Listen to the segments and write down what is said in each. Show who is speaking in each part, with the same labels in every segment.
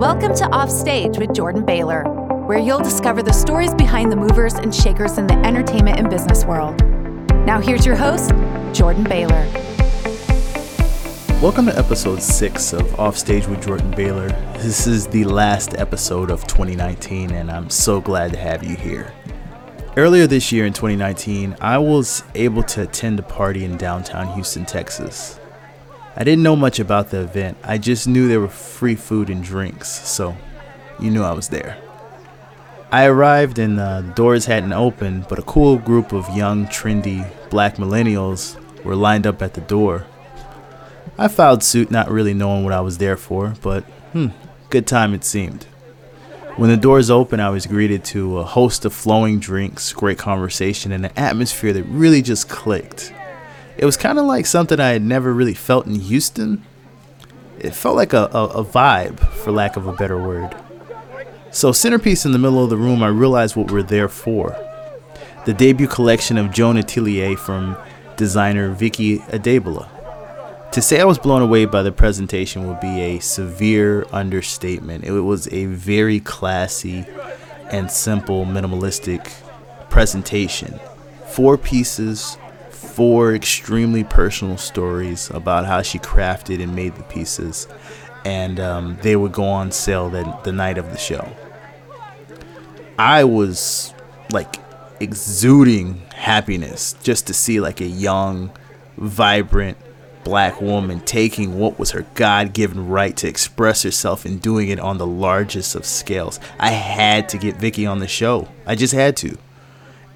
Speaker 1: Welcome to Offstage with Jordan Baylor, where you'll discover the stories behind the movers and shakers in the entertainment and business world. Now, here's your host, Jordan Baylor.
Speaker 2: Welcome to episode six of Offstage with Jordan Baylor. This is the last episode of 2019, and I'm so glad to have you here. Earlier this year in 2019, I was able to attend a party in downtown Houston, Texas. I didn't know much about the event, I just knew there were free food and drinks, so you knew I was there. I arrived and uh, the doors hadn't opened, but a cool group of young, trendy black millennials were lined up at the door. I filed suit not really knowing what I was there for, but hmm, good time it seemed. When the doors opened, I was greeted to a host of flowing drinks, great conversation, and an atmosphere that really just clicked. It was kind of like something I had never really felt in Houston. It felt like a, a, a vibe, for lack of a better word. So, centerpiece in the middle of the room, I realized what we're there for. The debut collection of Joan Atelier from designer Vicky Adegbola. To say I was blown away by the presentation would be a severe understatement. It was a very classy and simple minimalistic presentation. Four pieces, four extremely personal stories about how she crafted and made the pieces, and um, they would go on sale the, the night of the show. I was like exuding happiness just to see like a young, vibrant, black woman taking what was her God given right to express herself and doing it on the largest of scales. I had to get Vicky on the show. I just had to.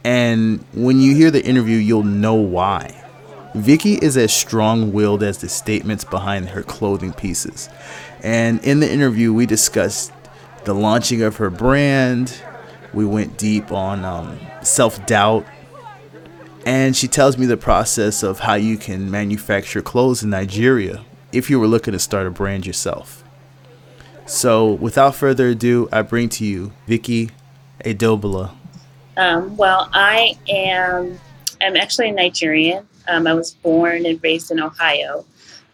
Speaker 2: And when you hear the interview, you'll know why. Vicky is as strong willed as the statements behind her clothing pieces. And in the interview, we discussed the launching of her brand. We went deep on um, self doubt and she tells me the process of how you can manufacture clothes in Nigeria if you were looking to start a brand yourself. So, without further ado, I bring to you Vicky Adegbola.
Speaker 3: Um, well, I am I'm actually a Nigerian. Um, I was born and raised in Ohio.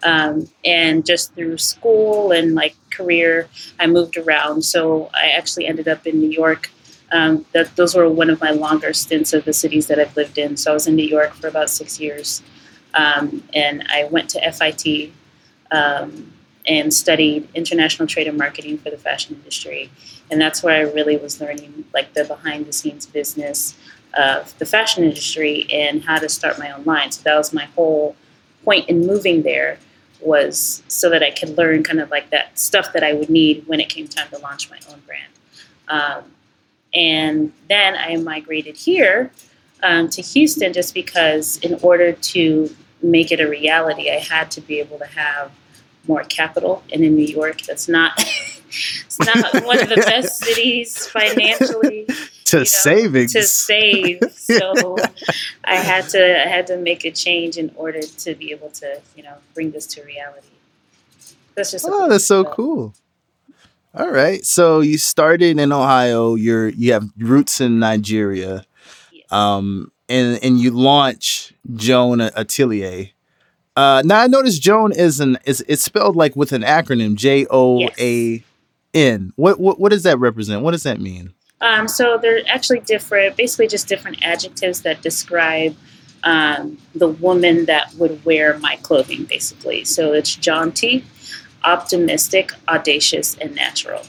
Speaker 3: Um, and just through school and like career, I moved around. So I actually ended up in New York um, that those were one of my longer stints of the cities that I've lived in. So I was in New York for about six years, um, and I went to FIT um, and studied international trade and marketing for the fashion industry, and that's where I really was learning like the behind the scenes business of the fashion industry and how to start my own line. So that was my whole point in moving there was so that I could learn kind of like that stuff that I would need when it came time to launch my own brand. Um, and then I migrated here um, to Houston just because, in order to make it a reality, I had to be able to have more capital. And in New York, that's not it's not one of the best cities financially.
Speaker 2: to you know, savings
Speaker 3: to save. So I had to I had to make a change in order to be able to you know bring this to reality.
Speaker 2: That's just oh, that's so cool. All right. So you started in Ohio. You're you have roots in Nigeria. Yes. Um and and you launch Joan Atelier. Uh now I noticed Joan is an is it's spelled like with an acronym J O A N. What what what does that represent? What does that mean?
Speaker 3: Um so they're actually different basically just different adjectives that describe um, the woman that would wear my clothing basically. So it's jaunty optimistic, audacious, and natural.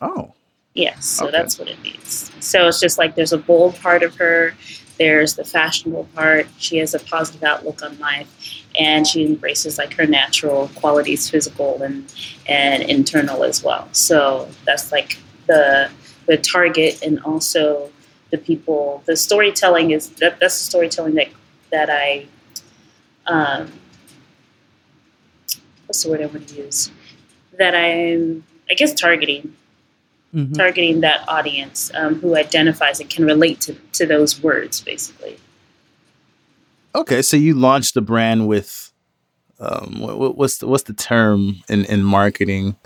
Speaker 2: Oh.
Speaker 3: Yes, so okay. that's what it means. So it's just like there's a bold part of her, there's the fashionable part. She has a positive outlook on life, and she embraces like her natural qualities, physical and and internal as well. So that's like the the target, and also the people. The storytelling is that that's the storytelling that that I um, what's the word I want to use? That I'm, I guess, targeting, mm-hmm. targeting that audience um, who identifies and can relate to, to those words, basically.
Speaker 2: Okay, so you launched the brand with um, what, what's the, what's the term in, in marketing?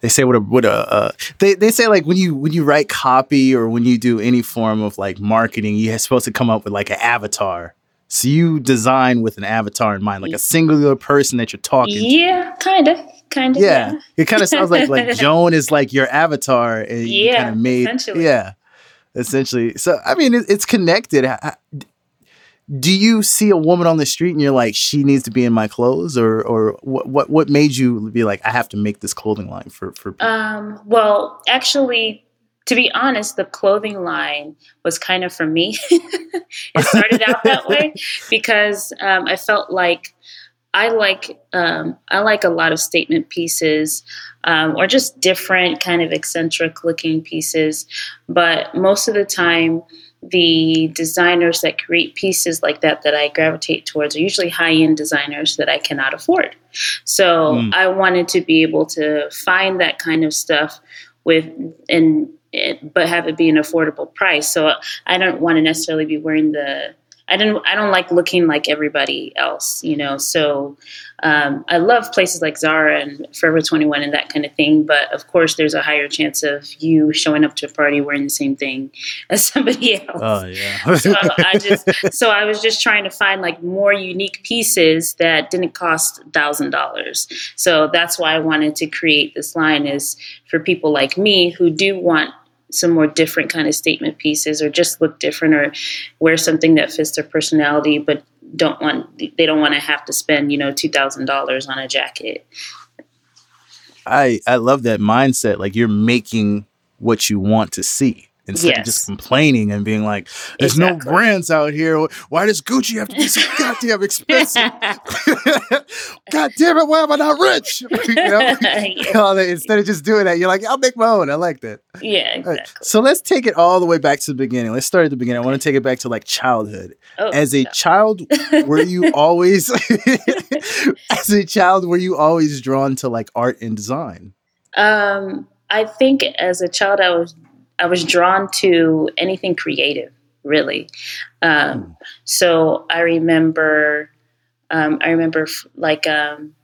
Speaker 2: They say what a what a uh, they they say like when you when you write copy or when you do any form of like marketing, you're supposed to come up with like an avatar So you design with an avatar in mind, like a singular person that you're talking
Speaker 3: yeah,
Speaker 2: to.
Speaker 3: kind of, kind of.
Speaker 2: Yeah.
Speaker 3: Yeah.
Speaker 2: It kind of sounds like like Joan is like your avatar and you
Speaker 3: Yeah,
Speaker 2: kind of made
Speaker 3: essentially.
Speaker 2: yeah. Essentially. So I mean it, it's connected. Do you see a woman on the street and you're like she needs to be in my clothes or or what what what made you be like I have to make this clothing line for for people?
Speaker 3: Um, well, actually, to be honest, the clothing line was kind of for me. it started out that way because um, I felt like I like um, I like a lot of statement pieces um, or just different kind of eccentric looking pieces, but most of the time. The designers that create pieces like that that I gravitate towards are usually high end designers that I cannot afford. So
Speaker 2: Mm.
Speaker 3: I wanted to be able to find that kind of stuff with and it, but have it be an affordable price. So I don't want to necessarily be wearing the. I don't. I don't like looking like everybody else, you know. So um, I love places like Zara and Forever Twenty One and that kind of thing. But of course, there's a higher chance of you showing up to a party wearing the same thing as somebody else
Speaker 2: Oh yeah.
Speaker 3: so I just so I was just trying to find like more unique pieces that didn't cost thousand dollars. So that's why I wanted to create this line is for people like me who do want some more different kind of statement pieces or just look different or wear something that fits their personality but don't want they don't want to have to spend you know two thousand dollars on a jacket
Speaker 2: I I love that mindset. Like you're making what you want to see instead of just complaining and being like, "There's no
Speaker 3: Exactly.
Speaker 2: brands out here. Why does Gucci have to be so goddamn expensive? God damn it, why am I not rich?" you know?
Speaker 3: yeah,
Speaker 2: Instead of just doing that, you're like, "I'll make my own." I like that.
Speaker 3: yeah,
Speaker 2: All right,
Speaker 3: exactly.
Speaker 2: So let's take it all the way back to the beginning. Let's start at the beginning. I want to take it back to like childhood.
Speaker 3: Oh,
Speaker 2: As a
Speaker 3: no.
Speaker 2: child, were you always as a child were you always drawn to like art and design?
Speaker 3: Um, I think as a child, I was I was drawn to anything creative, really. Um, so I remember, um, I remember f- like um,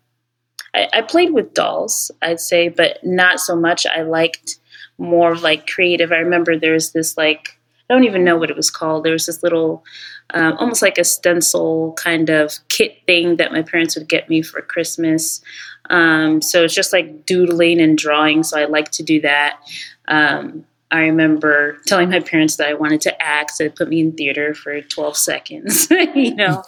Speaker 3: I, I played with dolls, I'd say, but not so much. I liked more of like creative. I remember there was this like I don't even know what it was called. There was this little, um, almost like a stencil kind of kit thing that my parents would get me for Christmas. Um, so it's just like doodling and drawing. So I like to do that. Um, I remember telling my parents that I wanted to act. So they put me in theater for 12 seconds. you know,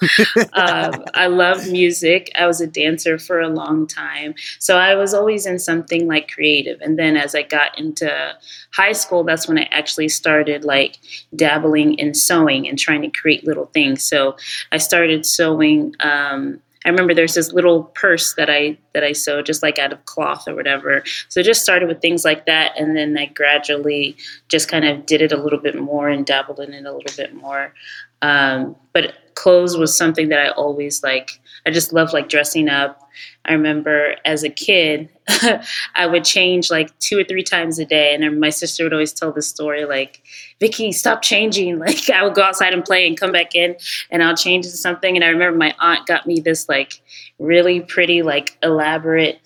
Speaker 3: um, I love music. I was a dancer for a long time. So I was always in something like creative. And then as I got into high school, that's when I actually started like dabbling in sewing and trying to create little things. So I started sewing. Um, I remember there's this little purse that I that I sewed just like out of cloth or whatever. So it just started with things like that, and then I gradually just kind of did it a little bit more and dabbled in it a little bit more. Um, but clothes was something that I always like. I just love like dressing up. I remember as a kid, I would change like two or three times a day, and my sister would always tell the story like, "Vicky, stop changing." Like I would go outside and play and come back in, and I'll change into something. And I remember my aunt got me this like really pretty, like elaborate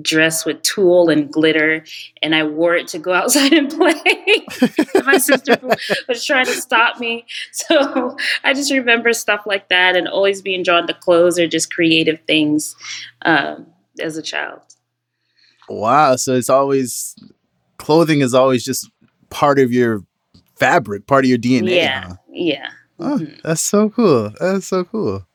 Speaker 3: dress with tulle and glitter, and I wore it to go outside and play. my sister was trying to stop me, so I just remember stuff like that, and always being drawn to clothes or just creative things um, as a child.
Speaker 2: Wow. So it's always clothing is always just part of your fabric, part of your DNA.
Speaker 3: yeah,
Speaker 2: huh?
Speaker 3: yeah.
Speaker 2: Oh, that's so cool. That's so cool.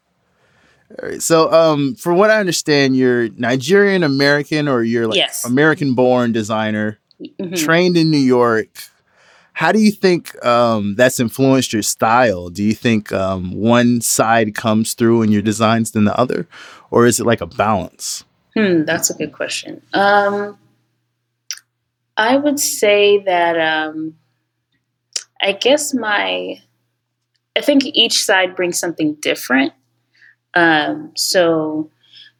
Speaker 2: All right. So, um, from what I understand, you're Nigerian American or you're like
Speaker 3: Yes.
Speaker 2: American born designer,
Speaker 3: Mhm.
Speaker 2: trained in New York. How do you think um, that's influenced your style? Do you think um, one side comes through in your designs than the other, or is it like a balance?
Speaker 3: Hmm, that's a good question. Um, I would say that um, I guess my, I think each side brings something different. Um, so,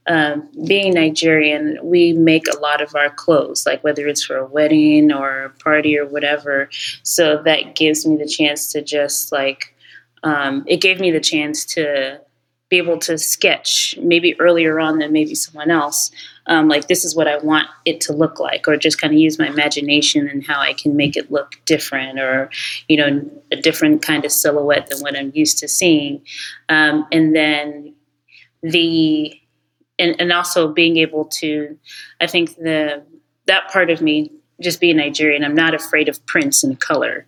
Speaker 3: um, being Nigerian, we make a lot of our clothes, like whether it's for a wedding or a party or whatever. So that gives me the chance to just like, um, it gave me the chance to be able to sketch maybe earlier on than maybe someone else. Um, like this is what I want it to look like, or just kind of use my imagination and how I can make it look different, or you know, a different kind of silhouette than what I'm used to seeing. Um, and then the and, and also being able to, I think the that part of me, just being Nigerian, I'm not afraid of prints and color.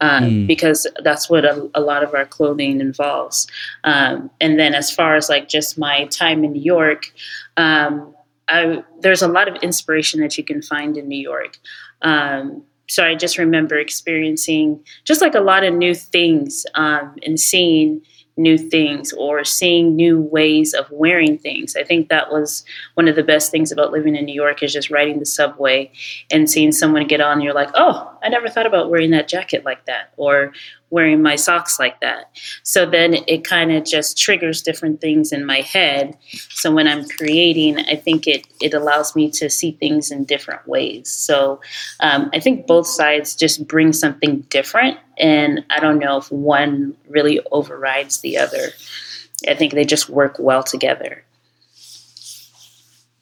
Speaker 3: Um, mm. because that's what a, a, lot of our clothing involves. Um, and then as far as like just my time in New York, um, I, there's a lot of inspiration that you can find in New York. Um, so I just remember experiencing just like a lot of new things um, and seeing new things or seeing new ways of wearing things. I think that was one of the best things about living in New York is just riding the subway and seeing someone get on and you're like, "Oh, I never thought about wearing that jacket like that or wearing my socks like that. So then it kind of just triggers different things in my head. So when I'm creating, I think it it allows me to see things in different ways. So um, I think both sides just bring something different, and I don't know if one really overrides the other. I think they just work well together.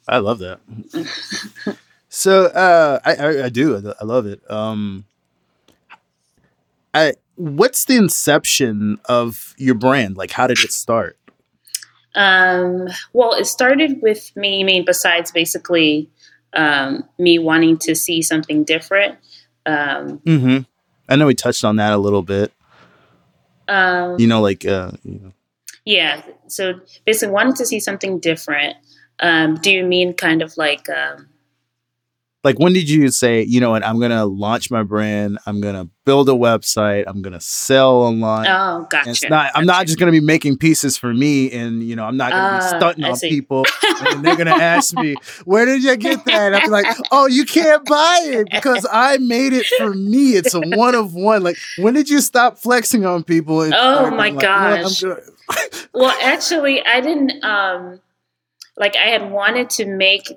Speaker 2: I love that. so uh, I, I, I do I love it. Um, I what's the inception of your brand? Like, how did it start?
Speaker 3: Um, well, it started with me. I mean, besides basically um, me wanting to see something different. Um,
Speaker 2: mm-hmm. I know we touched on that a little bit. Um, you know, like uh, you know.
Speaker 3: Yeah. So basically, wanting to see something different. Um, do you mean kind of like um,
Speaker 2: like when did you say you know what i'm gonna launch my brand i'm gonna build a website i'm gonna sell online
Speaker 3: oh gotcha
Speaker 2: it's not i'm not just gonna be making pieces for me and you know i'm not gonna uh, be ah, stunting on people and they're gonna ask me where did you get that? I'm like oh you can't buy it because i made it for me it's a one of one like when did you stop flexing on people
Speaker 3: oh my like, gosh you know well actually i didn't um like i had wanted to make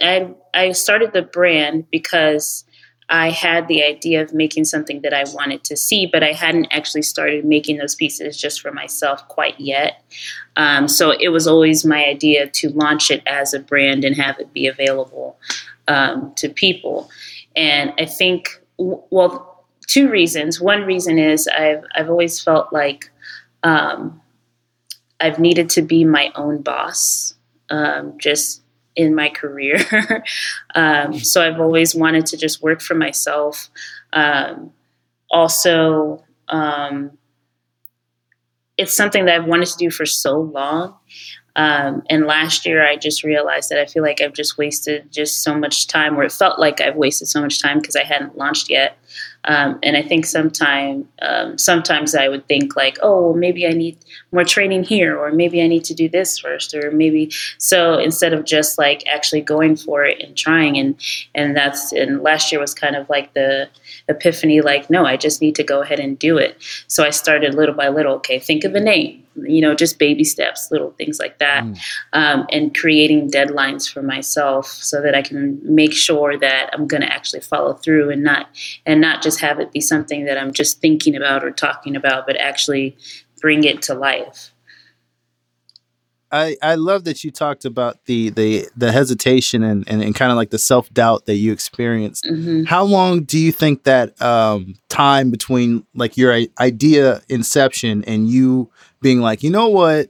Speaker 3: I I started the brand because I had the idea of making something that I wanted to see, but I hadn't actually started making those pieces just for myself quite yet. Um, so it was always my idea to launch it as a brand and have it be available um, to people. And I think, well, two reasons. One reason is I've I've always felt like um, I've needed to be my own boss. Um, just in my career. um, so I've always wanted to just work for myself. Um, also, um, it's something that I've wanted to do for so long. Um, and last year, I just realized that I feel like I've just wasted just so much time, or it felt like I've wasted so much time because I hadn't launched yet. Um, and I think sometime, um, sometimes I would think like, oh, maybe I need more training here, or maybe I need to do this first, or maybe so instead of just like actually going for it and trying, and and that's and last year was kind of like the epiphany, like, no, I just need to go ahead and do it. So I started little by little. Okay, think of a name, you know, just baby steps, little things like that, mm. um, and creating deadlines for myself so that I can make sure that I'm going to actually follow through and not and not just have it be something that I'm just thinking about or talking about, but actually bring it to life.
Speaker 2: I, I love that you talked about the the, the hesitation and, and, and kind of like the self doubt that you experienced. Mm-hmm. How long do you think that um, time between like your idea inception and you being like, you know what,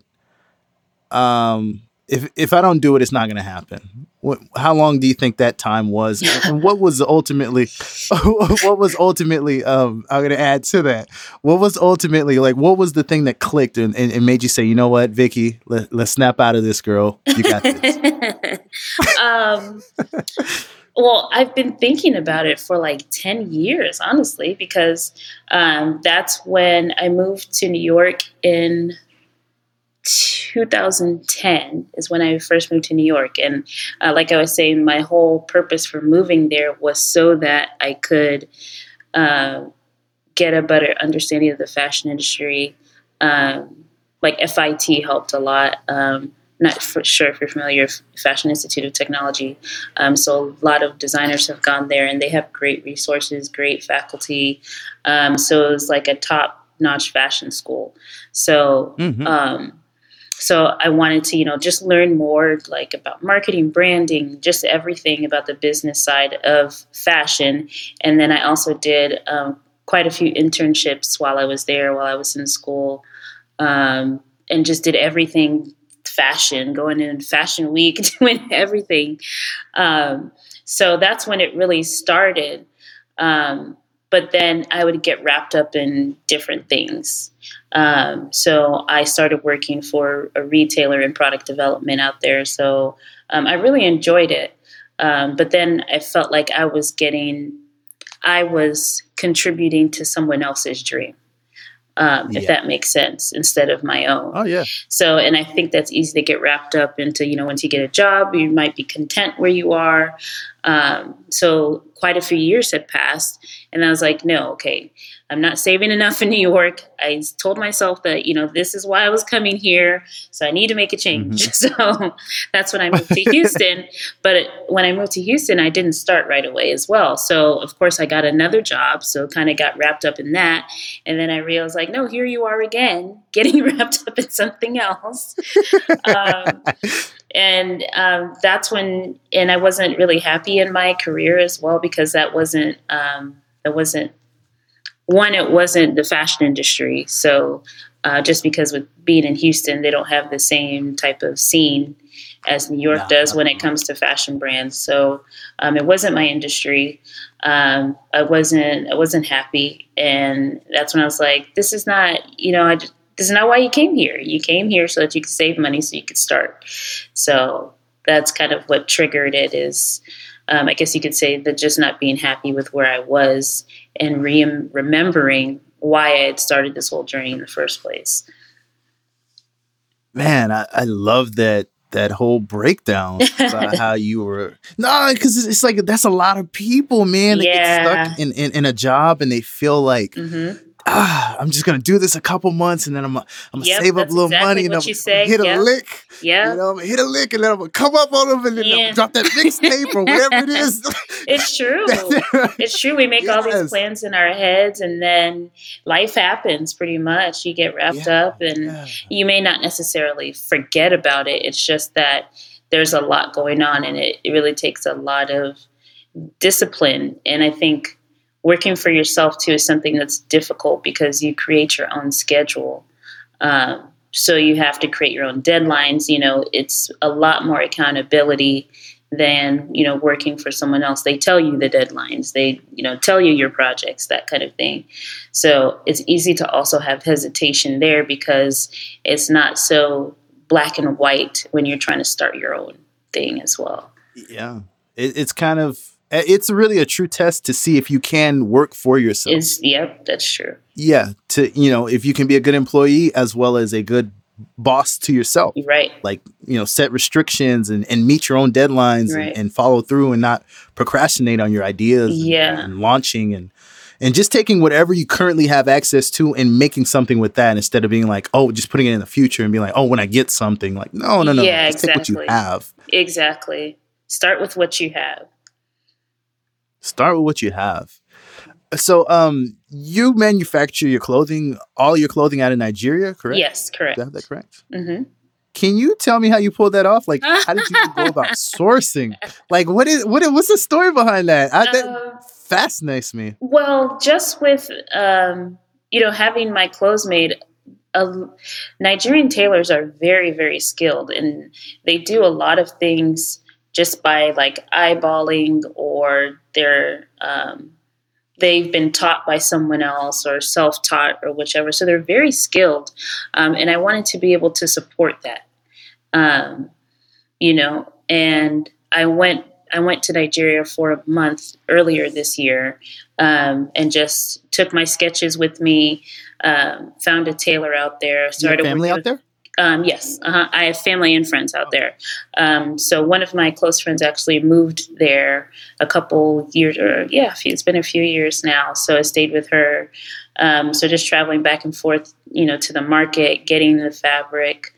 Speaker 2: um, if if I don't do it, it's not going to happen. What, how long do you think that time was? and what was ultimately, what was ultimately? Um, I'm going to add to that. What was ultimately like? What was the thing that clicked and, and, and made you say, you know what, Vicky, let, let's snap out of this, girl. You got this.
Speaker 3: um, well, I've been thinking about it for like 10 years, honestly, because um, that's when I moved to New York in 2010 is when I first moved to New York. And uh, like I was saying, my whole purpose for moving there was so that I could uh, get a better understanding of the fashion industry. Um, like FIT helped a lot. Um, not sure if you're familiar with Fashion Institute of Technology. Um, so a lot of designers have gone there, and they have great resources, great faculty. Um, so it was like a top-notch fashion school. So mm-hmm. um, so I wanted to, you know, just learn more like about marketing, branding, just everything about the business side of fashion. And then I also did um, quite a few internships while I was there, while I was in school, um, and just did everything fashion, going in fashion week, doing everything. Um, so that's when it really started. Um, but then I would get wrapped up in different things. Um, so I started working for a retailer in product development out there. So um, I really enjoyed it. Um, but then I felt like I was getting, I was contributing to someone else's dream. Um, yeah. if that makes sense, instead of my own.
Speaker 2: Oh yeah.
Speaker 3: So, and I think that's easy to get wrapped up into. You know, once you get a job, you might be content where you are. Um, so, quite a few years had passed, and I was like, no, okay, I'm not saving enough in New York. I told myself that, you know, this is why I was coming here. So I need to make a change. Mm-hmm. So that's when I moved to Houston. but when I moved to Houston, I didn't start right away as well. So, of course, I got another job. So kind of got wrapped up in that. And then I realized, like, no, here you are again, getting wrapped up in something else. um, and um, that's when, and I wasn't really happy in my career as well because that wasn't, um, that wasn't one, it wasn't the fashion industry. So uh, just because with being in Houston, they don't have the same type of scene as New York no, does when it comes to fashion brands. So um, it wasn't my industry. Um, I wasn't I wasn't happy, and that's when I was like, "This is not you know I just, this is not why you came here. You came here so that you could save money so you could start." So that's kind of what triggered it. Is um, I guess you could say that just not being happy with where I was and re- remembering why I had started this whole journey in the first place.
Speaker 2: Man, I, I love that that whole breakdown about how you were no because it's like that's a lot of people man that yeah. get stuck in, in, in a job and they feel like mm-hmm ah, I'm just gonna do this a couple months and then I'm gonna, I'm gonna yep, save up a little exactly money and I'm gonna hit yep. a lick.
Speaker 3: Yeah.
Speaker 2: You know, I'm gonna hit a lick and then I'm gonna come up on them and then yeah. drop that mixtape or whatever it is.
Speaker 3: it's true. it's true. We make yes. all these plans in our heads and then life happens pretty much. You get wrapped yeah. up and yeah. you may not necessarily forget about it. It's just that there's a lot going on and it, it really takes a lot of discipline. And I think working for yourself too is something that's difficult because you create your own schedule. Um, so you have to create your own deadlines. You know, it's a lot more accountability than you know working for someone else. They tell you the deadlines. They you know tell you your projects, that kind of thing. So it's easy to also have hesitation there because it's not so black and white when you're trying to start your own thing as well.
Speaker 2: Yeah, it, it's kind of it's really a true test to see if you can work for yourself.
Speaker 3: Is yep, that's true.
Speaker 2: Yeah, to you know, if you can be a good employee as well as a good boss to yourself.
Speaker 3: Right.
Speaker 2: Like, you know, set restrictions and, and meet your own deadlines right. and, and, follow through and not procrastinate on your ideas
Speaker 3: yeah.
Speaker 2: and, and launching and and just taking whatever you currently have access to and making something with that instead of being like, oh, just putting it in the future and being like, oh, when I get something, like, no, no, no, yeah, exactly. take what you have.
Speaker 3: Exactly. Start with what you have.
Speaker 2: Start with what you have. So, um, you manufacture your clothing, all your clothing out of Nigeria, correct?
Speaker 3: Yes, correct.
Speaker 2: Do I have that correct? Mm-hmm. Can you tell me how you pulled that off? Like, how did you go about sourcing? Like, what is what? What's the story behind that? I, that uh, fascinates me.
Speaker 3: Well, just with um, you know having my clothes made, uh, Nigerian tailors are very very skilled, and they do a lot of things just by like eyeballing or they're um, they've been taught by someone else or self-taught or whichever. So they're very skilled um, and i wanted to be able to support that um, you know and i went i went to nigeria for a month earlier this year um, and just took my sketches with me um, found a tailor out there
Speaker 2: started family out there
Speaker 3: um, yes, uh-huh. I have family and friends out there. Um, so one of my close friends actually moved there a couple years, or yeah, it's been a few years now. So I stayed with her. Um, so just traveling back and forth, you know, to the market, getting the fabric,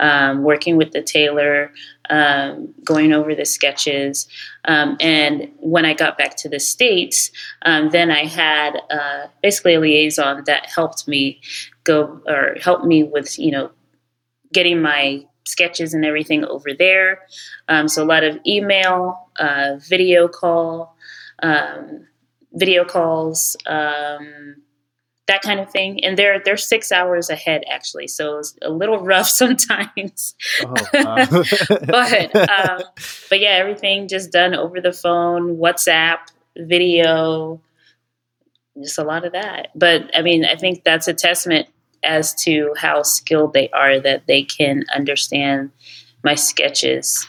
Speaker 3: um, working with the tailor, um, going over the sketches. Um, and when I got back to the States, then I had uh, basically a liaison that helped me go or helped me with, you know, getting my sketches and everything over there. Um, so a lot of email, uh, video call, um, video calls, um, that kind of thing. And they're they're six hours ahead actually, so it's a little rough sometimes. Oh, wow. but um, but yeah, everything just done over the phone, WhatsApp, video, just a lot of that. But I mean, I think that's a testament as to how skilled they are that they can understand my sketches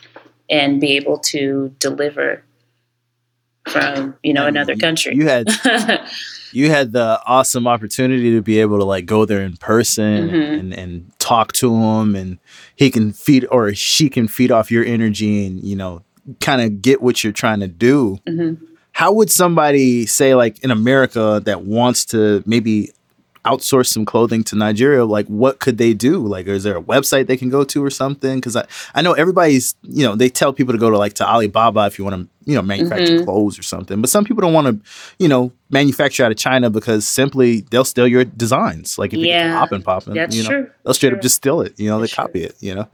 Speaker 3: and be able to deliver from you know another country.
Speaker 2: You had you had the awesome opportunity to be able to like go there in person mm-hmm. and, and talk to him, and he can feed or she can feed off your energy, and you know, kind of get what you're trying to do. Mm-hmm. How would somebody say like in America that wants to maybe outsource some clothing to Nigeria, like what could they do? Like, is there a website they can go to or something? Because I, I know everybody's, you know, they tell people to go to like to Alibaba if you want to, you know, manufacture mm-hmm. clothes or something. But some people don't want to, you know, manufacture out of China because simply they'll steal your designs. Like if yeah, you popping popping, you know, true. they'll straight true. up just steal it. You know, That's they copy true. it. You know.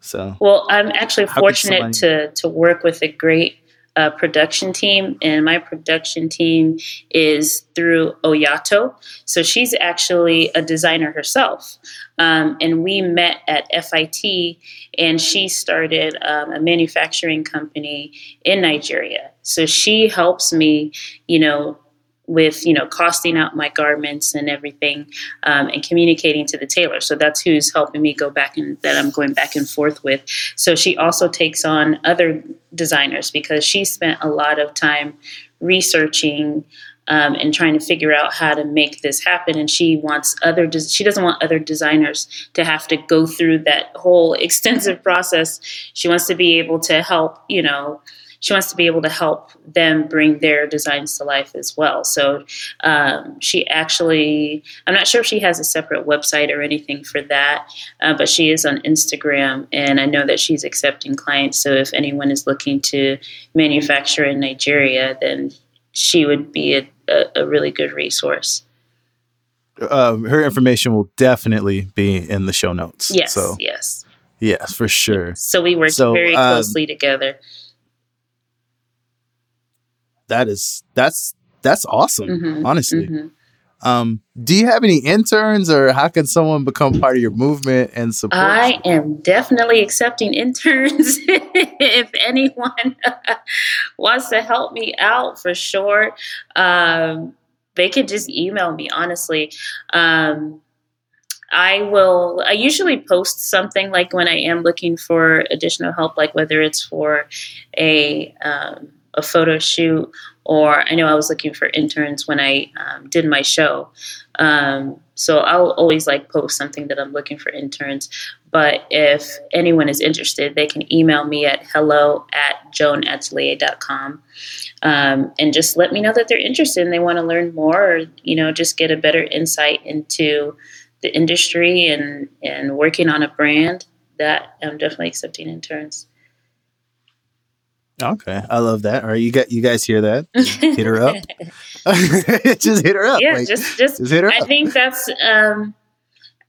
Speaker 2: So
Speaker 3: well, I'm actually fortunate somebody- to to work with a great uh, production team, and my production team is through Oyato. So she's actually a designer herself. Um, and we met at FIT, and she started um, a manufacturing company in Nigeria. So she helps me, you know, with you know costing out my garments and everything um, and communicating to the tailor. So that's who's helping me go back and that i'm going back and forth with. So she also takes on other designers because she spent a lot of time researching um, and trying to figure out how to make this happen. And she wants other des- she doesn't want other designers to have to go through that whole extensive process. She wants to be able to help you know she wants to be able to help them bring their designs to life as well. So um, she actually, I'm not sure if she has a separate website or anything for that, uh, but she is on Instagram, and I know that she's accepting clients. So if anyone is looking to manufacture in Nigeria, then she would be a, a, a really good resource.
Speaker 2: Uh, her information will definitely be in the show notes.
Speaker 3: Yes. So, yes.
Speaker 2: Yes, for sure.
Speaker 3: So we work so, very um, closely um, together
Speaker 2: that is that's that's awesome. Mm-hmm, honestly. Mm-hmm. Um, do you have any interns or how can someone become part of your movement and support?
Speaker 3: I you? am definitely accepting interns if anyone wants to help me out for sure. Um, they can just email me, honestly. Um, I will, I usually post something like when I am looking for additional help, like whether it's for a, um, a photo shoot, or I know I was looking for interns when I um, did my show. Um, so I'll always like post something that I'm looking for interns. But if anyone is interested, they can email me at hello at joanatelier.com um, and just let me know that they're interested and they want to learn more or, you know, just get a better insight into the industry and, and working on a brand that I'm definitely accepting interns.
Speaker 2: Okay, I love that. All right, you got you guys hear that? hit her up. just hit her up.
Speaker 3: Yeah, like, just, just just hit her. Up. I up. think that's. um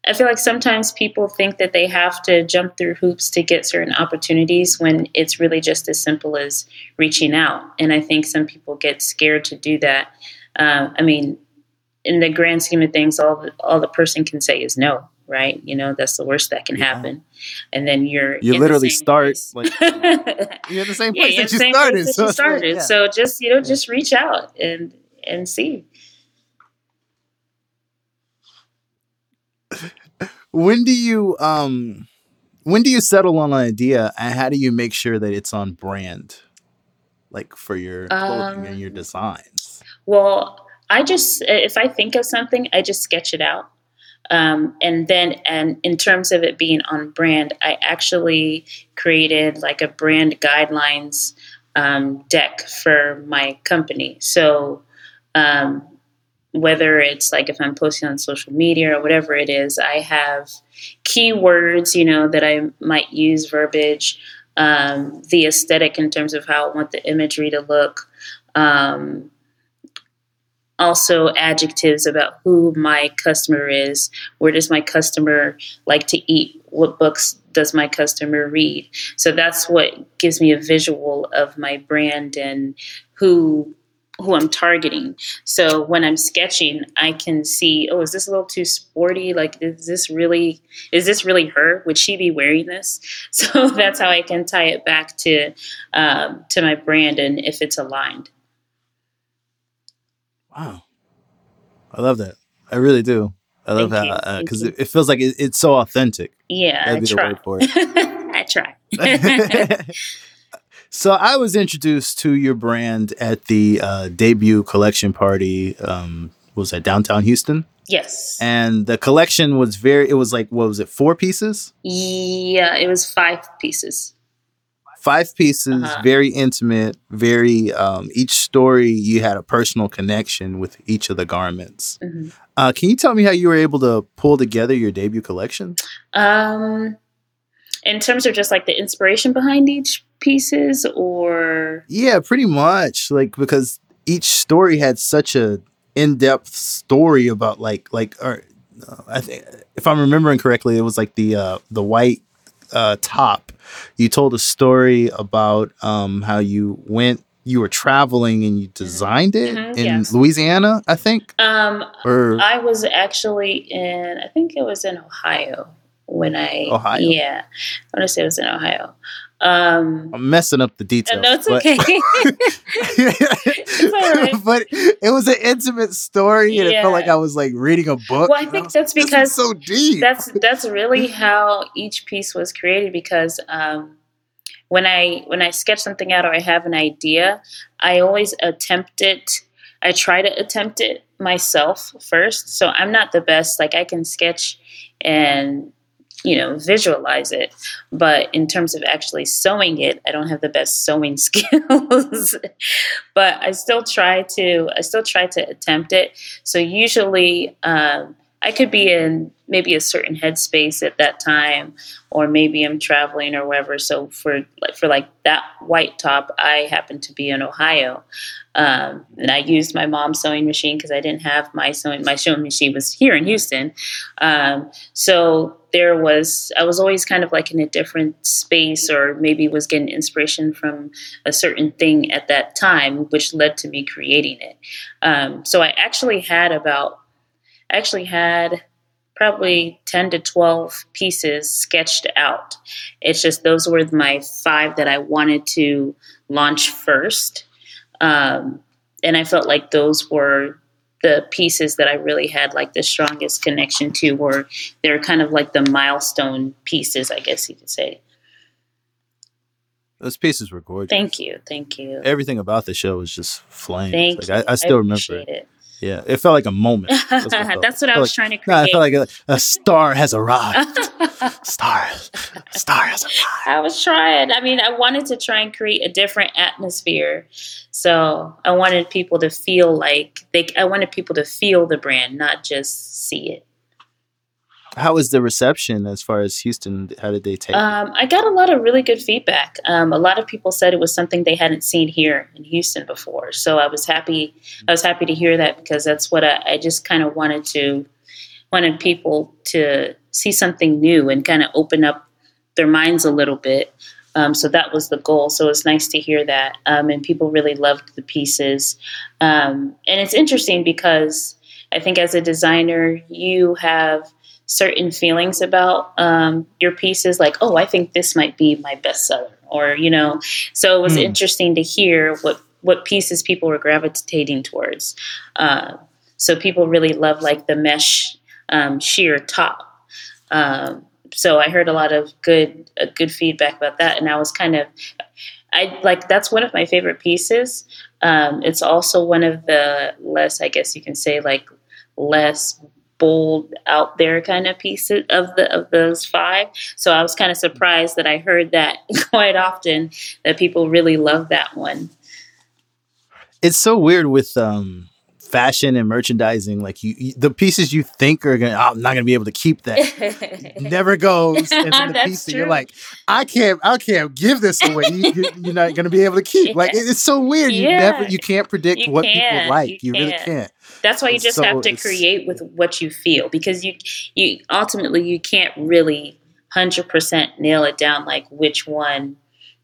Speaker 3: I feel like sometimes people think that they have to jump through hoops to get certain opportunities when it's really just as simple as reaching out. And I think some people get scared to do that. Uh, I mean, in the grand scheme of things, all the, all the person can say is no right? You know, that's the worst that can yeah. happen. And then you're
Speaker 2: you literally start place. like you're in the same place yeah, that you started. That
Speaker 3: so you started. Like, yeah. So just you know, just reach out and and see.
Speaker 2: When do you um when do you settle on an idea and how do you make sure that it's on brand like for your clothing um, and your um, designs?
Speaker 3: Well, I just if I think of something, I just sketch it out um, and then, and in terms of it being on brand, I actually created like a brand guidelines um, deck for my company. So, um, whether it's like if I'm posting on social media or whatever it is, I have keywords, you know, that I might use verbiage, um, the aesthetic in terms of how I want the imagery to look. Um, also adjectives about who my customer is. Where does my customer like to eat? What books does my customer read? So that's what gives me a visual of my brand and who who I'm targeting. So when I'm sketching, I can see, oh, is this a little too sporty? Like, is this really, is this really her? Would she be wearing this? So that's how I can tie it back to, um, to my brand and if it's aligned.
Speaker 2: Wow. I love that. I really do. I love
Speaker 3: Thank
Speaker 2: how because
Speaker 3: Thank
Speaker 2: it, it feels like it, it's so authentic.
Speaker 3: Yeah,
Speaker 2: That'd
Speaker 3: I
Speaker 2: be the
Speaker 3: try.
Speaker 2: word for it.
Speaker 3: I try.
Speaker 2: so I was introduced to your brand at the uh, debut collection party. Um, was that downtown Houston,
Speaker 3: yes.
Speaker 2: and the collection was very. It was like what was it? Four pieces,
Speaker 3: Yeah, it was five pieces.
Speaker 2: Five pieces,
Speaker 3: Uh-huh.
Speaker 2: very intimate. Very um, each story you had a personal connection with each of the garments.
Speaker 3: Mhm.
Speaker 2: Uh, can you tell me how you were able to pull together your debut collection?
Speaker 3: Um, in terms of just like the inspiration behind each pieces, or
Speaker 2: Yeah, pretty much. Like because each story had such a in-depth story about like like or uh, I think if I'm remembering correctly, it was like the uh the white uh top. You told a story about um how you went you were traveling and you designed it
Speaker 3: Mhm,
Speaker 2: in
Speaker 3: yes.
Speaker 2: Louisiana, I think.
Speaker 3: um,
Speaker 2: Or
Speaker 3: I was actually in, I think it was in Ohio when I,
Speaker 2: Ohio?
Speaker 3: yeah, I want to say it was in Ohio. Um,
Speaker 2: I'm messing up the details.
Speaker 3: no, it's
Speaker 2: but-
Speaker 3: okay. right.
Speaker 2: but it was an intimate story and it felt like I was like reading a book.
Speaker 3: Well, I think
Speaker 2: was
Speaker 3: that's
Speaker 2: like, this is
Speaker 3: because
Speaker 2: so deep.
Speaker 3: that's that's really how each piece was created because um, when I when I sketch something out or I have an idea, I always attempt it. I try to attempt it myself first. So I'm not the best. Like I can sketch and you know visualize it, but in terms of actually sewing it, I don't have the best sewing skills. but I still try to. I still try to attempt it. So usually. Um, I could be in maybe a certain headspace at that time, or maybe I'm traveling or wherever. So for like for like that white top, I happened to be in Ohio, um, and I used my mom's sewing machine because I didn't have my sewing. My sewing machine was here in Houston, um, so there was I was always kind of like in a different space, or maybe was getting inspiration from a certain thing at that time, which led to me creating it. Um, so I actually had about actually had probably 10 to 12 pieces sketched out. It's just those were my five that I wanted to launch first. Um, and I felt like those were the pieces that I really had like the strongest connection to, or they're kind of like the milestone pieces, I guess you could say.
Speaker 2: Those pieces were gorgeous.
Speaker 3: Thank you. Thank you.
Speaker 2: Everything about the show was just flames.
Speaker 3: Thank
Speaker 2: like,
Speaker 3: you.
Speaker 2: I, I still remember
Speaker 3: appreciate
Speaker 2: it. Yeah, it felt like a moment. That's what.
Speaker 3: That's what I was
Speaker 2: like-
Speaker 3: trying to
Speaker 2: No, I felt like a, a star has arrived. star, star has arrived.
Speaker 3: I was trying. I mean, I wanted to try and create a different atmosphere. So I wanted people to feel like they. I wanted people to feel the brand, not just see it.
Speaker 2: How was the reception as far as Houston? How did they take it?
Speaker 3: Um, I got a lot of really good feedback. Um, a lot of people said it was something they hadn't seen here in Houston before. So I was happy. I was happy to hear that because that's what I, I just kind of wanted to wanted people to see something new and kind of open up their minds a little bit. Um, so that was the goal. So it's nice to hear that, um, and people really loved the pieces. Um, and it's interesting because I think as a designer, you have certain feelings about um, your pieces, like, oh, I think this might be my bestseller, or you know. So it was
Speaker 2: Hmm.
Speaker 3: interesting to hear what what pieces people were gravitating towards. Uh, so people really love like the mesh um, sheer top. Um, so I heard a lot of good uh, good feedback about that, and I was kind of I like that's one of my favorite pieces. Um, it's also one of the less, I guess you can say, like less bold out there kind of piece of the of those five. So I was kind of surprised that I heard that quite often that people really love that one.
Speaker 2: it's so weird with um fashion and merchandising, like you, you the pieces you think are gonna, oh, I'm not gonna be able to keep that, never goes. And then the piece that you're like, I can't, I can't give this away. You, you're not gonna be able to keep. Like it- it's so weird. You never, you can't predict
Speaker 3: You
Speaker 2: what
Speaker 3: can't.
Speaker 2: people like.
Speaker 3: You
Speaker 2: You, really
Speaker 3: can't. That's why you just
Speaker 2: So
Speaker 3: have to create with what you feel because you you ultimately you can't really hundred percent nail it down like which one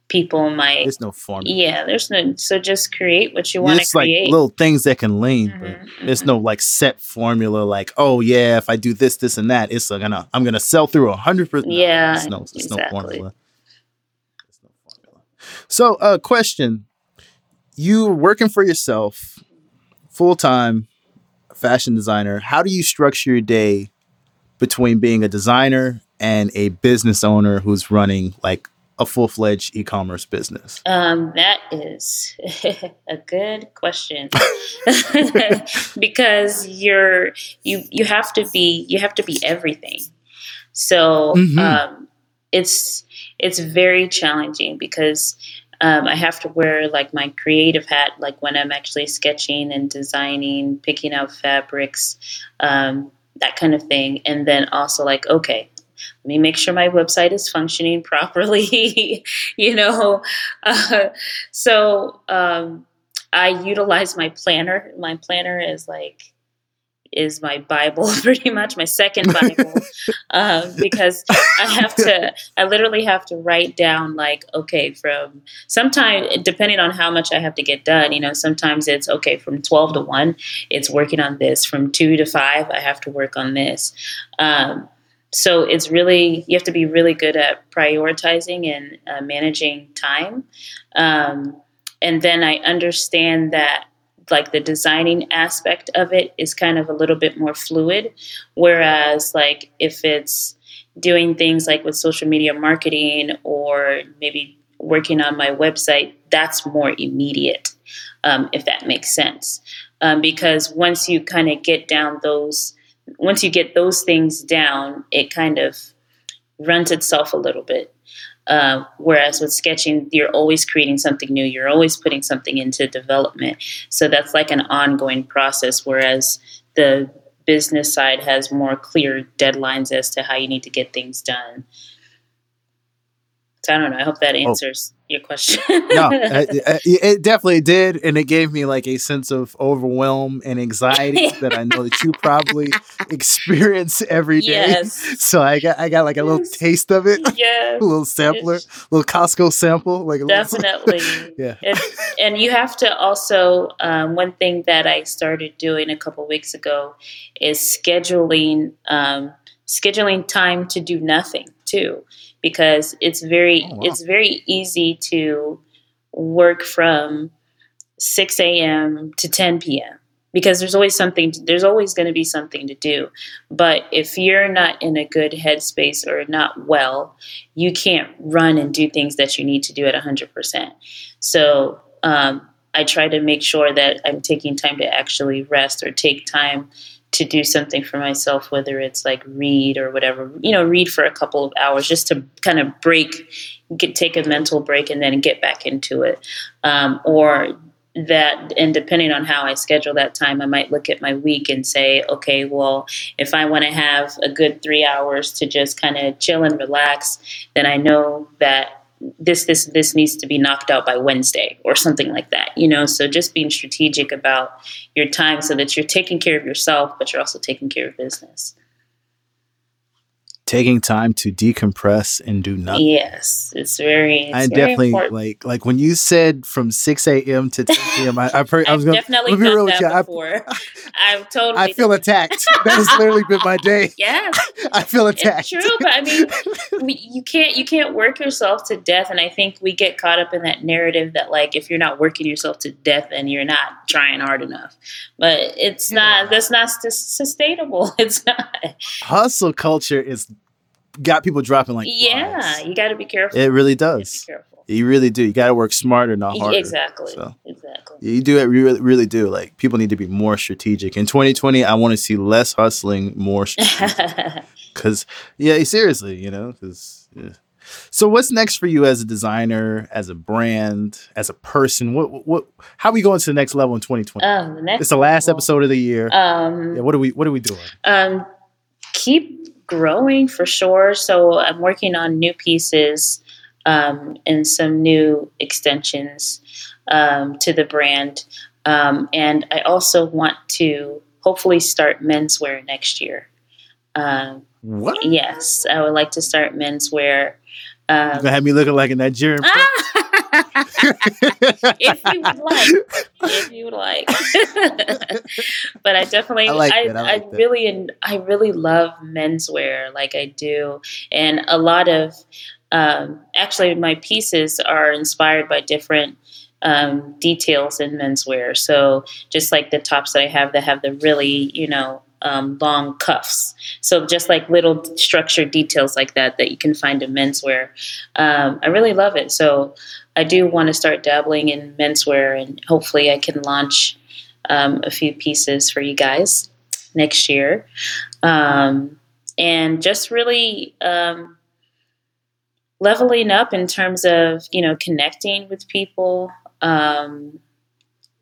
Speaker 3: people might.
Speaker 2: There's no formula.
Speaker 3: Yeah, there's no. So just create what you want to
Speaker 2: It's like
Speaker 3: create.
Speaker 2: little things that can lean,
Speaker 3: Mhm,
Speaker 2: but there's no like set formula. Like, oh yeah, if I do this, this, and that, it's gonna I'm gonna sell through a hundred percent.
Speaker 3: Yeah,
Speaker 2: no, there's no
Speaker 3: exactly.
Speaker 2: formula. No formula. So, uh, question: You working for yourself, full time, fashion designer. How do you structure your day between being a designer and a business owner who's running like a full fledged e commerce business?
Speaker 3: Um, that is a good question because you're you you have to be you have to be everything. So
Speaker 2: Mhm.
Speaker 3: um, it's it's very challenging because um, I have to wear like my creative hat, like when I'm actually sketching and designing, picking out fabrics, um, that kind of thing, and then also like okay. Let me make sure my website is functioning properly. you know, uh, so um, I utilize my planner. My planner is like is my Bible, pretty much my second Bible, um, because I have to. I literally have to write down like, okay, from sometimes, depending on how much I have to get done. You know, sometimes it's okay from twelve to one, it's working on this. From two to five, I have to work on this. Um, so it's really you have to be really good at prioritizing and uh, managing time. Um, and then i understand that like the designing aspect of it is kind of a little bit more fluid. Whereas like if it's doing things like with social media marketing or maybe working on my website that's more immediate um, if that makes sense. Um, because once you kind of get down those once you get those things down, it kind of runs itself a little bit. Uh, whereas with sketching, you're always creating something new. You're always putting something into development. So that's like an ongoing process. Whereas the business side has more clear deadlines as to how you need to get things done. So I don't know. I hope that answers your question.
Speaker 2: no, uh, it definitely did, and it gave me like a sense of overwhelm and anxiety that I know that you probably experience every day.
Speaker 3: Yes.
Speaker 2: So I got I got like a little taste of it,
Speaker 3: yes.
Speaker 2: a little sampler,
Speaker 3: It's-
Speaker 2: little Costco sample, like a little,
Speaker 3: Definitely.
Speaker 2: yeah.
Speaker 3: It's- and you have to also um, one thing that I started doing a couple weeks ago is scheduling um, scheduling time to do nothing too, because it's very
Speaker 2: Oh, wow.
Speaker 3: it's very easy to work from six a.m. to ten p.m. because there's always something there's always going to be something to do but if you're not in a good headspace or not well you can't run and do things that you need to do at 100% so um, i try to make sure that i'm taking time to actually rest or take time to do something for myself whether it's like read or whatever you know read for a couple of hours just to kind of break get take a mental break and then get back into it. Um, or that and depending on how i schedule that time i might look at my week and say okay well if i want to have a good three hours to just kind of chill and relax then i know that this this this needs to be knocked out by wednesday or something like that you know? So just being strategic about your time so that you're taking care of yourself but you're also taking care of business
Speaker 2: taking time to decompress and do nothing.
Speaker 3: yes it's very it's
Speaker 2: I
Speaker 3: very
Speaker 2: definitely
Speaker 3: important.
Speaker 2: like like when you said from six a.m. to ten p.m. I, I've heard. I was gonna,
Speaker 3: definitely
Speaker 2: be real with you. I-
Speaker 3: before. I've totally.
Speaker 2: I feel attacked. That has literally been my day.
Speaker 3: Yes,
Speaker 2: I feel
Speaker 3: it's
Speaker 2: attacked.
Speaker 3: true, but I mean, we, you can't you can't work yourself to death, and I think we get caught up in that narrative that like if you're not working yourself to death, then you're not trying hard enough. But it's not. That's not sus- sustainable. It's not.
Speaker 2: Hustle culture is got people dropping like
Speaker 3: yeah,
Speaker 2: flies.
Speaker 3: you got to be careful.
Speaker 2: It really does.
Speaker 3: Careful.
Speaker 2: You really do. You got to work smarter, not harder.
Speaker 3: Exactly.
Speaker 2: So.
Speaker 3: Exactly.
Speaker 2: You do it. You really, really do. Like people need to be more strategic. In 2020, I want to see less hustling, more. Because yeah, seriously, you know, because So what's next for you as a designer, as a brand, as a person? What what how are we going to the next level in 2020?
Speaker 3: Um, the next
Speaker 2: it's the last
Speaker 3: level,
Speaker 2: episode of the year.
Speaker 3: Um,
Speaker 2: yeah, what are we what are we doing?
Speaker 3: Um, keep growing for sure. So I'm working on new pieces um, and some new extensions um, to the brand. Um, and I also want to hopefully start menswear next year. Um,
Speaker 2: what?
Speaker 3: Yes, I would like to start menswear.
Speaker 2: Um, you have me looking like a Nigerian.
Speaker 3: if you would like, if you would like. but I definitely, I, like I, I, like I really, I really love menswear, like I do, and a lot of, um, actually, my pieces are inspired by different um, details in menswear. So just like the tops that I have that have the really, you know, um, long cuffs. So just like little structured details like that that you can find in menswear. Um, I really love it. So I do want to start dabbling in menswear, and hopefully I can launch um, a few pieces for you guys next year. Um, and just really um, leveling up in terms of you know connecting with people um,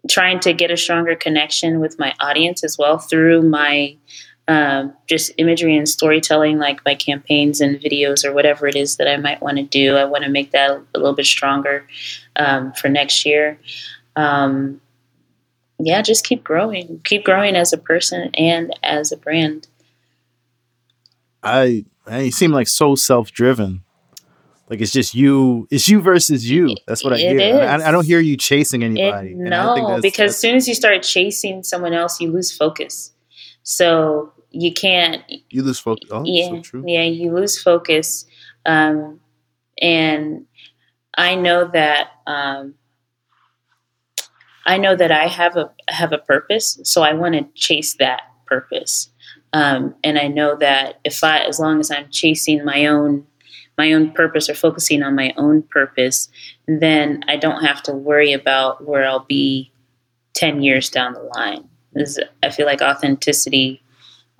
Speaker 3: trying to get a stronger connection with my audience as well through my um, just imagery and storytelling, like my campaigns and videos or whatever it is that I might want to do. I want to make that a little bit stronger um, for next year. Um, yeah, just keep growing, keep growing as a person and as a brand.
Speaker 2: I, I seem like so self driven. Like it's just you. It's you versus you. That's what I it hear. I, I, don't hear you chasing anybody.
Speaker 3: It, no, that's, because as soon as you start chasing someone else, you lose focus. So you can't.
Speaker 2: You lose focus. Oh,
Speaker 3: yeah,
Speaker 2: so
Speaker 3: yeah, you lose focus. Um, and I know that. Um, I know that I have a have a purpose, so I want to chase that purpose. Um, and I know that if I, as long as I'm chasing my own my own purpose or focusing on my own purpose, then I don't have to worry about where I'll be 10 years down the line. I feel like authenticity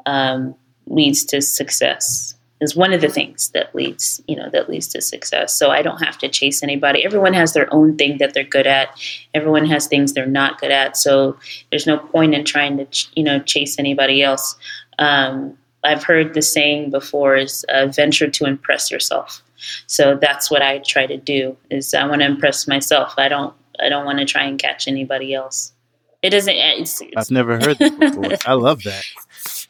Speaker 3: um, leads to success is one of the things that leads you know that leads to success so i don't have to chase anybody everyone has their own thing that they're good at everyone has things they're not good at so there's no point in trying to you know chase anybody else um, I've heard the saying before is uh, venture to impress yourself. So that's what I try to do is I want to impress myself. I don't I don't want to try and catch anybody else. It doesn't. It's, it's
Speaker 2: I've never heard that before. I love that.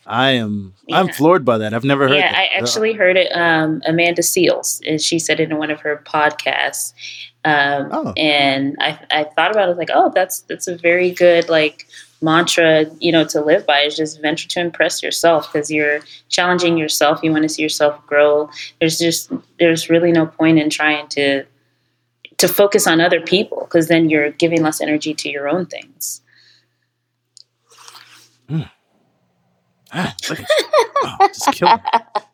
Speaker 2: I am yeah. I'm floored by that. I've never heard.
Speaker 3: Yeah,
Speaker 2: that.
Speaker 3: I actually heard it. Um, Amanda Seales, and she said it in one of her podcasts. Um, oh. And I I thought about it like, oh, that's that's a very good like mantra, you know, to live by is just venture to impress yourself because you're challenging yourself. You want to see yourself grow. There's just there's really no point in trying to to focus on other people because then you're giving less energy to your own things.
Speaker 2: Mm. Ah, oh, just kill me.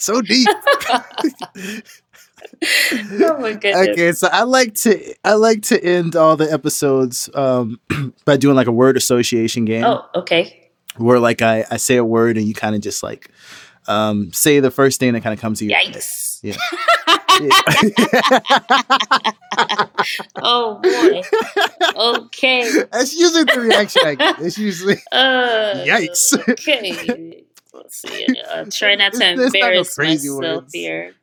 Speaker 2: So deep.
Speaker 3: oh my goodness.
Speaker 2: Okay, so I like to I like to end all the episodes um, by doing like a word association game.
Speaker 3: Oh, okay.
Speaker 2: Where like I, I say a word and you kind of just like um, say the first thing that kind of comes to you.
Speaker 3: Yikes. Yeah. oh boy. Okay.
Speaker 2: That's usually the reaction I get. It's usually
Speaker 3: uh,
Speaker 2: yikes.
Speaker 3: Okay. Let's see. I'll try not to embarrass not myself words. here.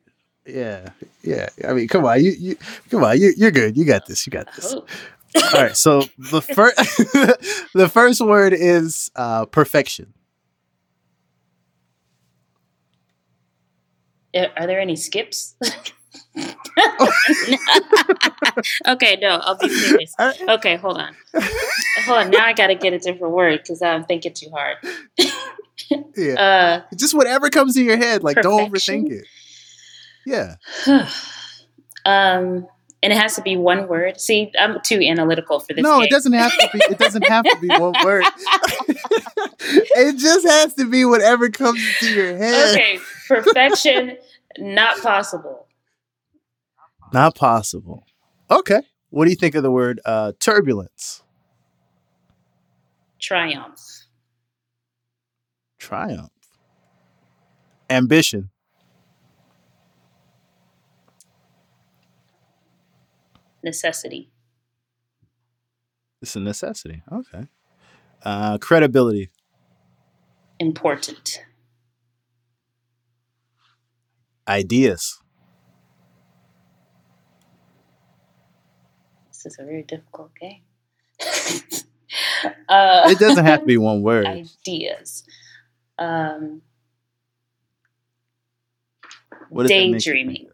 Speaker 2: Yeah, yeah. I mean, come on, you, you come on, you, you're good. You got this. You got this. All right. So the first, the first word is uh, perfection.
Speaker 3: Are there any skips? okay, no, I'll be serious. Okay, hold on. Hold on. Now I got to get a different word because I'm thinking too hard.
Speaker 2: yeah. Uh, Just whatever comes to your head. Like, perfection? don't overthink it. Yeah.
Speaker 3: um, and it has to be one word. See, I'm too analytical for this.
Speaker 2: No,
Speaker 3: game.
Speaker 2: it doesn't have to be. It doesn't have to be one word. it just has to be whatever comes to your head.
Speaker 3: Okay, perfection, not possible.
Speaker 2: Not possible. Okay. What do you think of the word uh, turbulence?
Speaker 3: Triumph.
Speaker 2: Triumph. Ambition.
Speaker 3: necessity.
Speaker 2: It's a necessity. Okay. Uh, credibility.
Speaker 3: Important.
Speaker 2: Ideas.
Speaker 3: This is a very difficult game. uh,
Speaker 2: It doesn't have to be one word.
Speaker 3: ideas. Um,
Speaker 2: What does that make
Speaker 3: daydreaming.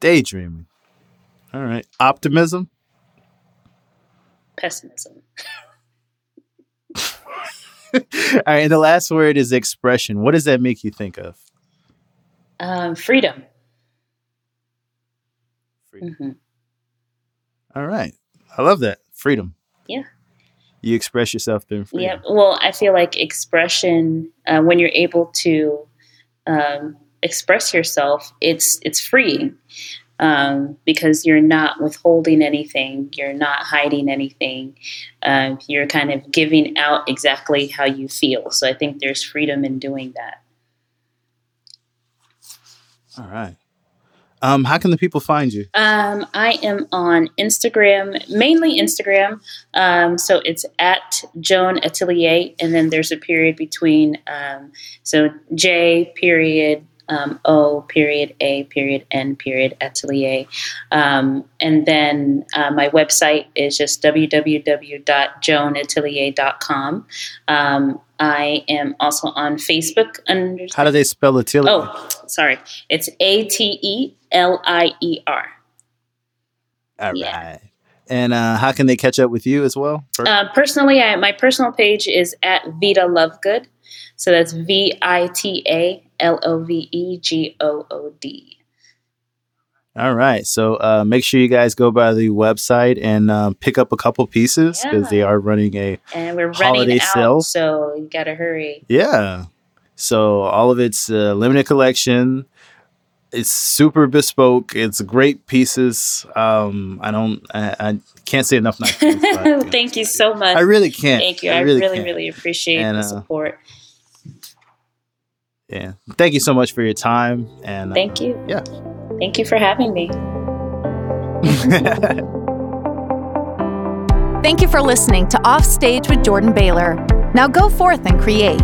Speaker 2: Daydreaming. All right. Optimism.
Speaker 3: Pessimism.
Speaker 2: All right. And the last word is expression. What does that make you think of?
Speaker 3: Um, freedom.
Speaker 2: Freedom.
Speaker 3: Mhm.
Speaker 2: All right. I love that. Freedom.
Speaker 3: Yeah.
Speaker 2: You express yourself through freedom.
Speaker 3: Yeah. Well, I feel like expression uh, when you're able to um, express yourself, it's it's freeing um, because you're not withholding anything, you're not hiding anything. Um, you're kind of giving out exactly how you feel. So I think there's freedom in doing that.
Speaker 2: All right. Um, how can the people find you?
Speaker 3: Um, I am on Instagram, mainly Instagram. Um, so it's at Joan Atelier, and then there's a period between. Um, so J period um, O period A period N period Atelier, um, and then uh, my website is just www.joanatelier.com. Um, I am also on Facebook under.
Speaker 2: How do they spell Atelier?
Speaker 3: Oh, sorry. It's A T E L I E R.
Speaker 2: All right.
Speaker 3: yeah.
Speaker 2: And uh, how can they catch up with you as well?
Speaker 3: Uh, personally, I, my personal page is at Vita Lovegood. So that's V I T A L O V E G O O D.
Speaker 2: All right. So uh, make sure you guys go by the website and um, pick up a couple pieces because they are running a
Speaker 3: And we're
Speaker 2: Holiday
Speaker 3: running out,
Speaker 2: sale.
Speaker 3: so you gotta hurry.
Speaker 2: yeah. So all of it's uh, limited collection. It's super bespoke. It's great pieces. Um, I don't. I, I can't say enough nice things. it.
Speaker 3: Thank you so much.
Speaker 2: I really can't.
Speaker 3: Thank you. I really, really,
Speaker 2: can't.
Speaker 3: appreciate
Speaker 2: And,
Speaker 3: the
Speaker 2: uh,
Speaker 3: support.
Speaker 2: Yeah. Thank you so much for your time. And uh,
Speaker 3: Thank you.
Speaker 2: yeah.
Speaker 3: Thank you for having me.
Speaker 1: Thank you for listening to Offstage with Jordan Baylor. Now go forth and create.